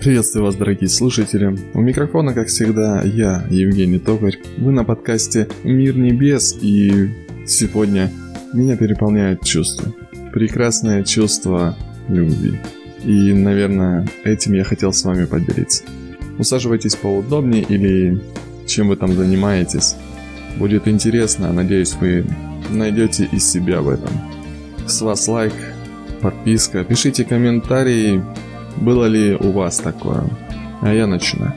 Приветствую вас, дорогие слушатели. У микрофона, как всегда, я, Евгений Токарь. Вы на подкасте «Мир небес» и сегодня меня переполняет чувство. Прекрасное чувство любви. И, наверное, этим я хотел с вами поделиться. Усаживайтесь поудобнее или чем вы там занимаетесь. Будет интересно, надеюсь, вы найдете из себя в этом. С вас лайк, подписка, пишите комментарии, было ли у вас такое? А я начинаю.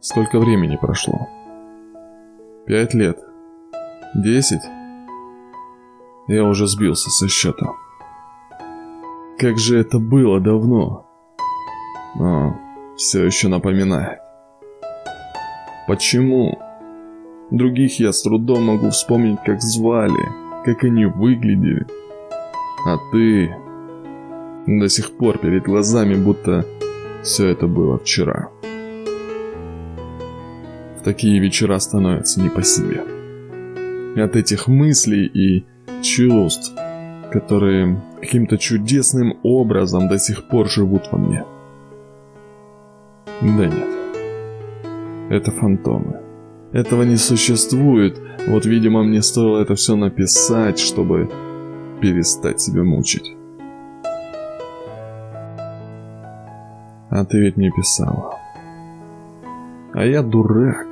Сколько времени прошло? Пять лет? Десять? Я уже сбился со счета. Как же это было давно. Но все еще напоминает. Почему? Других я с трудом могу вспомнить, как звали, как они выглядели. А ты до сих пор перед глазами, будто все это было вчера. В такие вечера становятся не по себе. От этих мыслей и чувств, которые каким-то чудесным образом до сих пор живут во мне. Да нет. Это фантомы. Этого не существует. Вот, видимо, мне стоило это все написать, чтобы перестать себя мучить. А ты ведь не писала. А я дурак.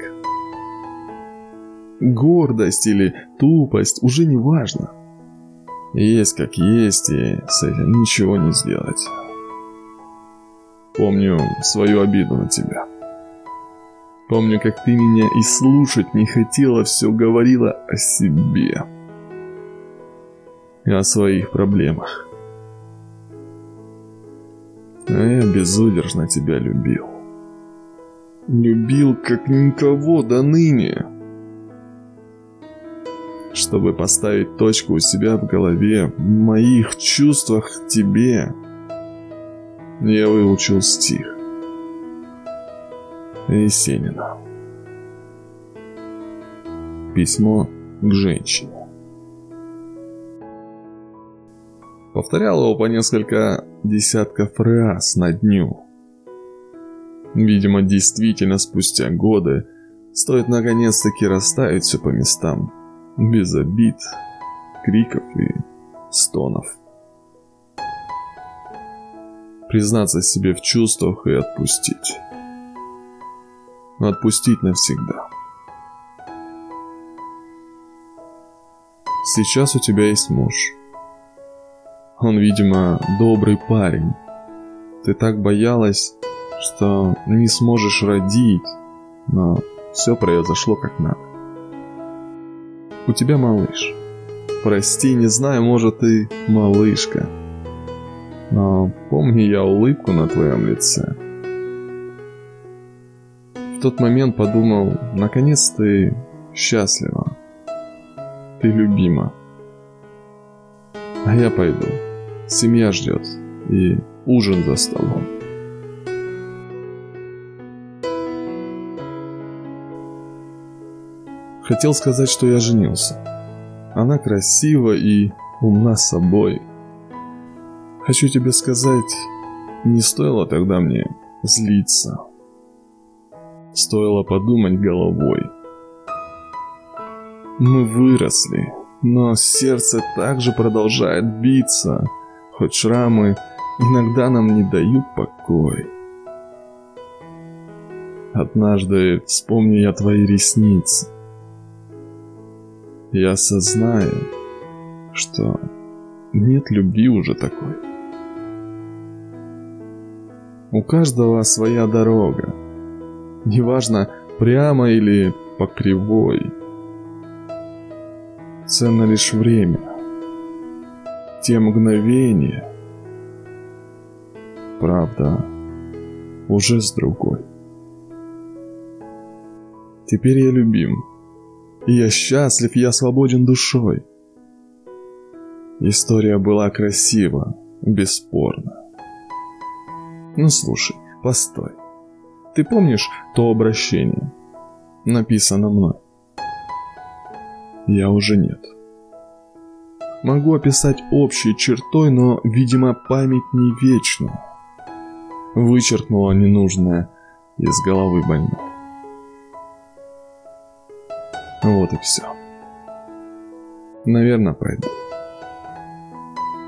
Гордость или тупость уже не важно. Есть как есть, и с этим ничего не сделать. Помню свою обиду на тебя. Помню, как ты меня и слушать не хотела, все говорила о себе. И о своих проблемах. А я безудержно тебя любил. Любил как никого до ныне чтобы поставить точку у себя в голове, в моих чувствах к тебе. Я выучил стих. Есенина. Письмо к женщине. Повторял его по несколько десятков раз на дню. Видимо, действительно спустя годы стоит наконец-таки расставить все по местам без обид, криков и стонов. Признаться себе в чувствах и отпустить. Отпустить навсегда. Сейчас у тебя есть муж. Он, видимо, добрый парень. Ты так боялась, что не сможешь родить, но все произошло как надо у тебя малыш. Прости, не знаю, может и малышка. Но помни я улыбку на твоем лице. В тот момент подумал, наконец ты счастлива. Ты любима. А я пойду. Семья ждет. И ужин за столом. Хотел сказать, что я женился. Она красива и умна собой. Хочу тебе сказать, не стоило тогда мне злиться. Стоило подумать головой. Мы выросли, но сердце также продолжает биться, хоть шрамы иногда нам не дают покой. Однажды вспомни я твои ресницы я осознаю, что нет любви уже такой. У каждого своя дорога. Неважно, прямо или по кривой. Ценно лишь время. Те мгновения. Правда, уже с другой. Теперь я любим. Я счастлив, я свободен душой. История была красива, бесспорно. Ну слушай, постой. Ты помнишь то обращение? Написано мной. Я уже нет. Могу описать общей чертой, но, видимо, память не вечна. Вычеркнула ненужное из головы больной. Вот и все. Наверное, пойду.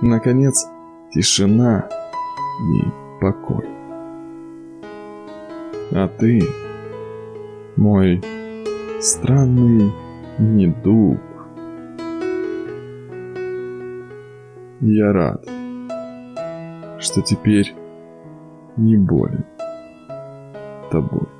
Наконец, тишина и покой. А ты, мой странный недуг, я рад, что теперь не болен тобой.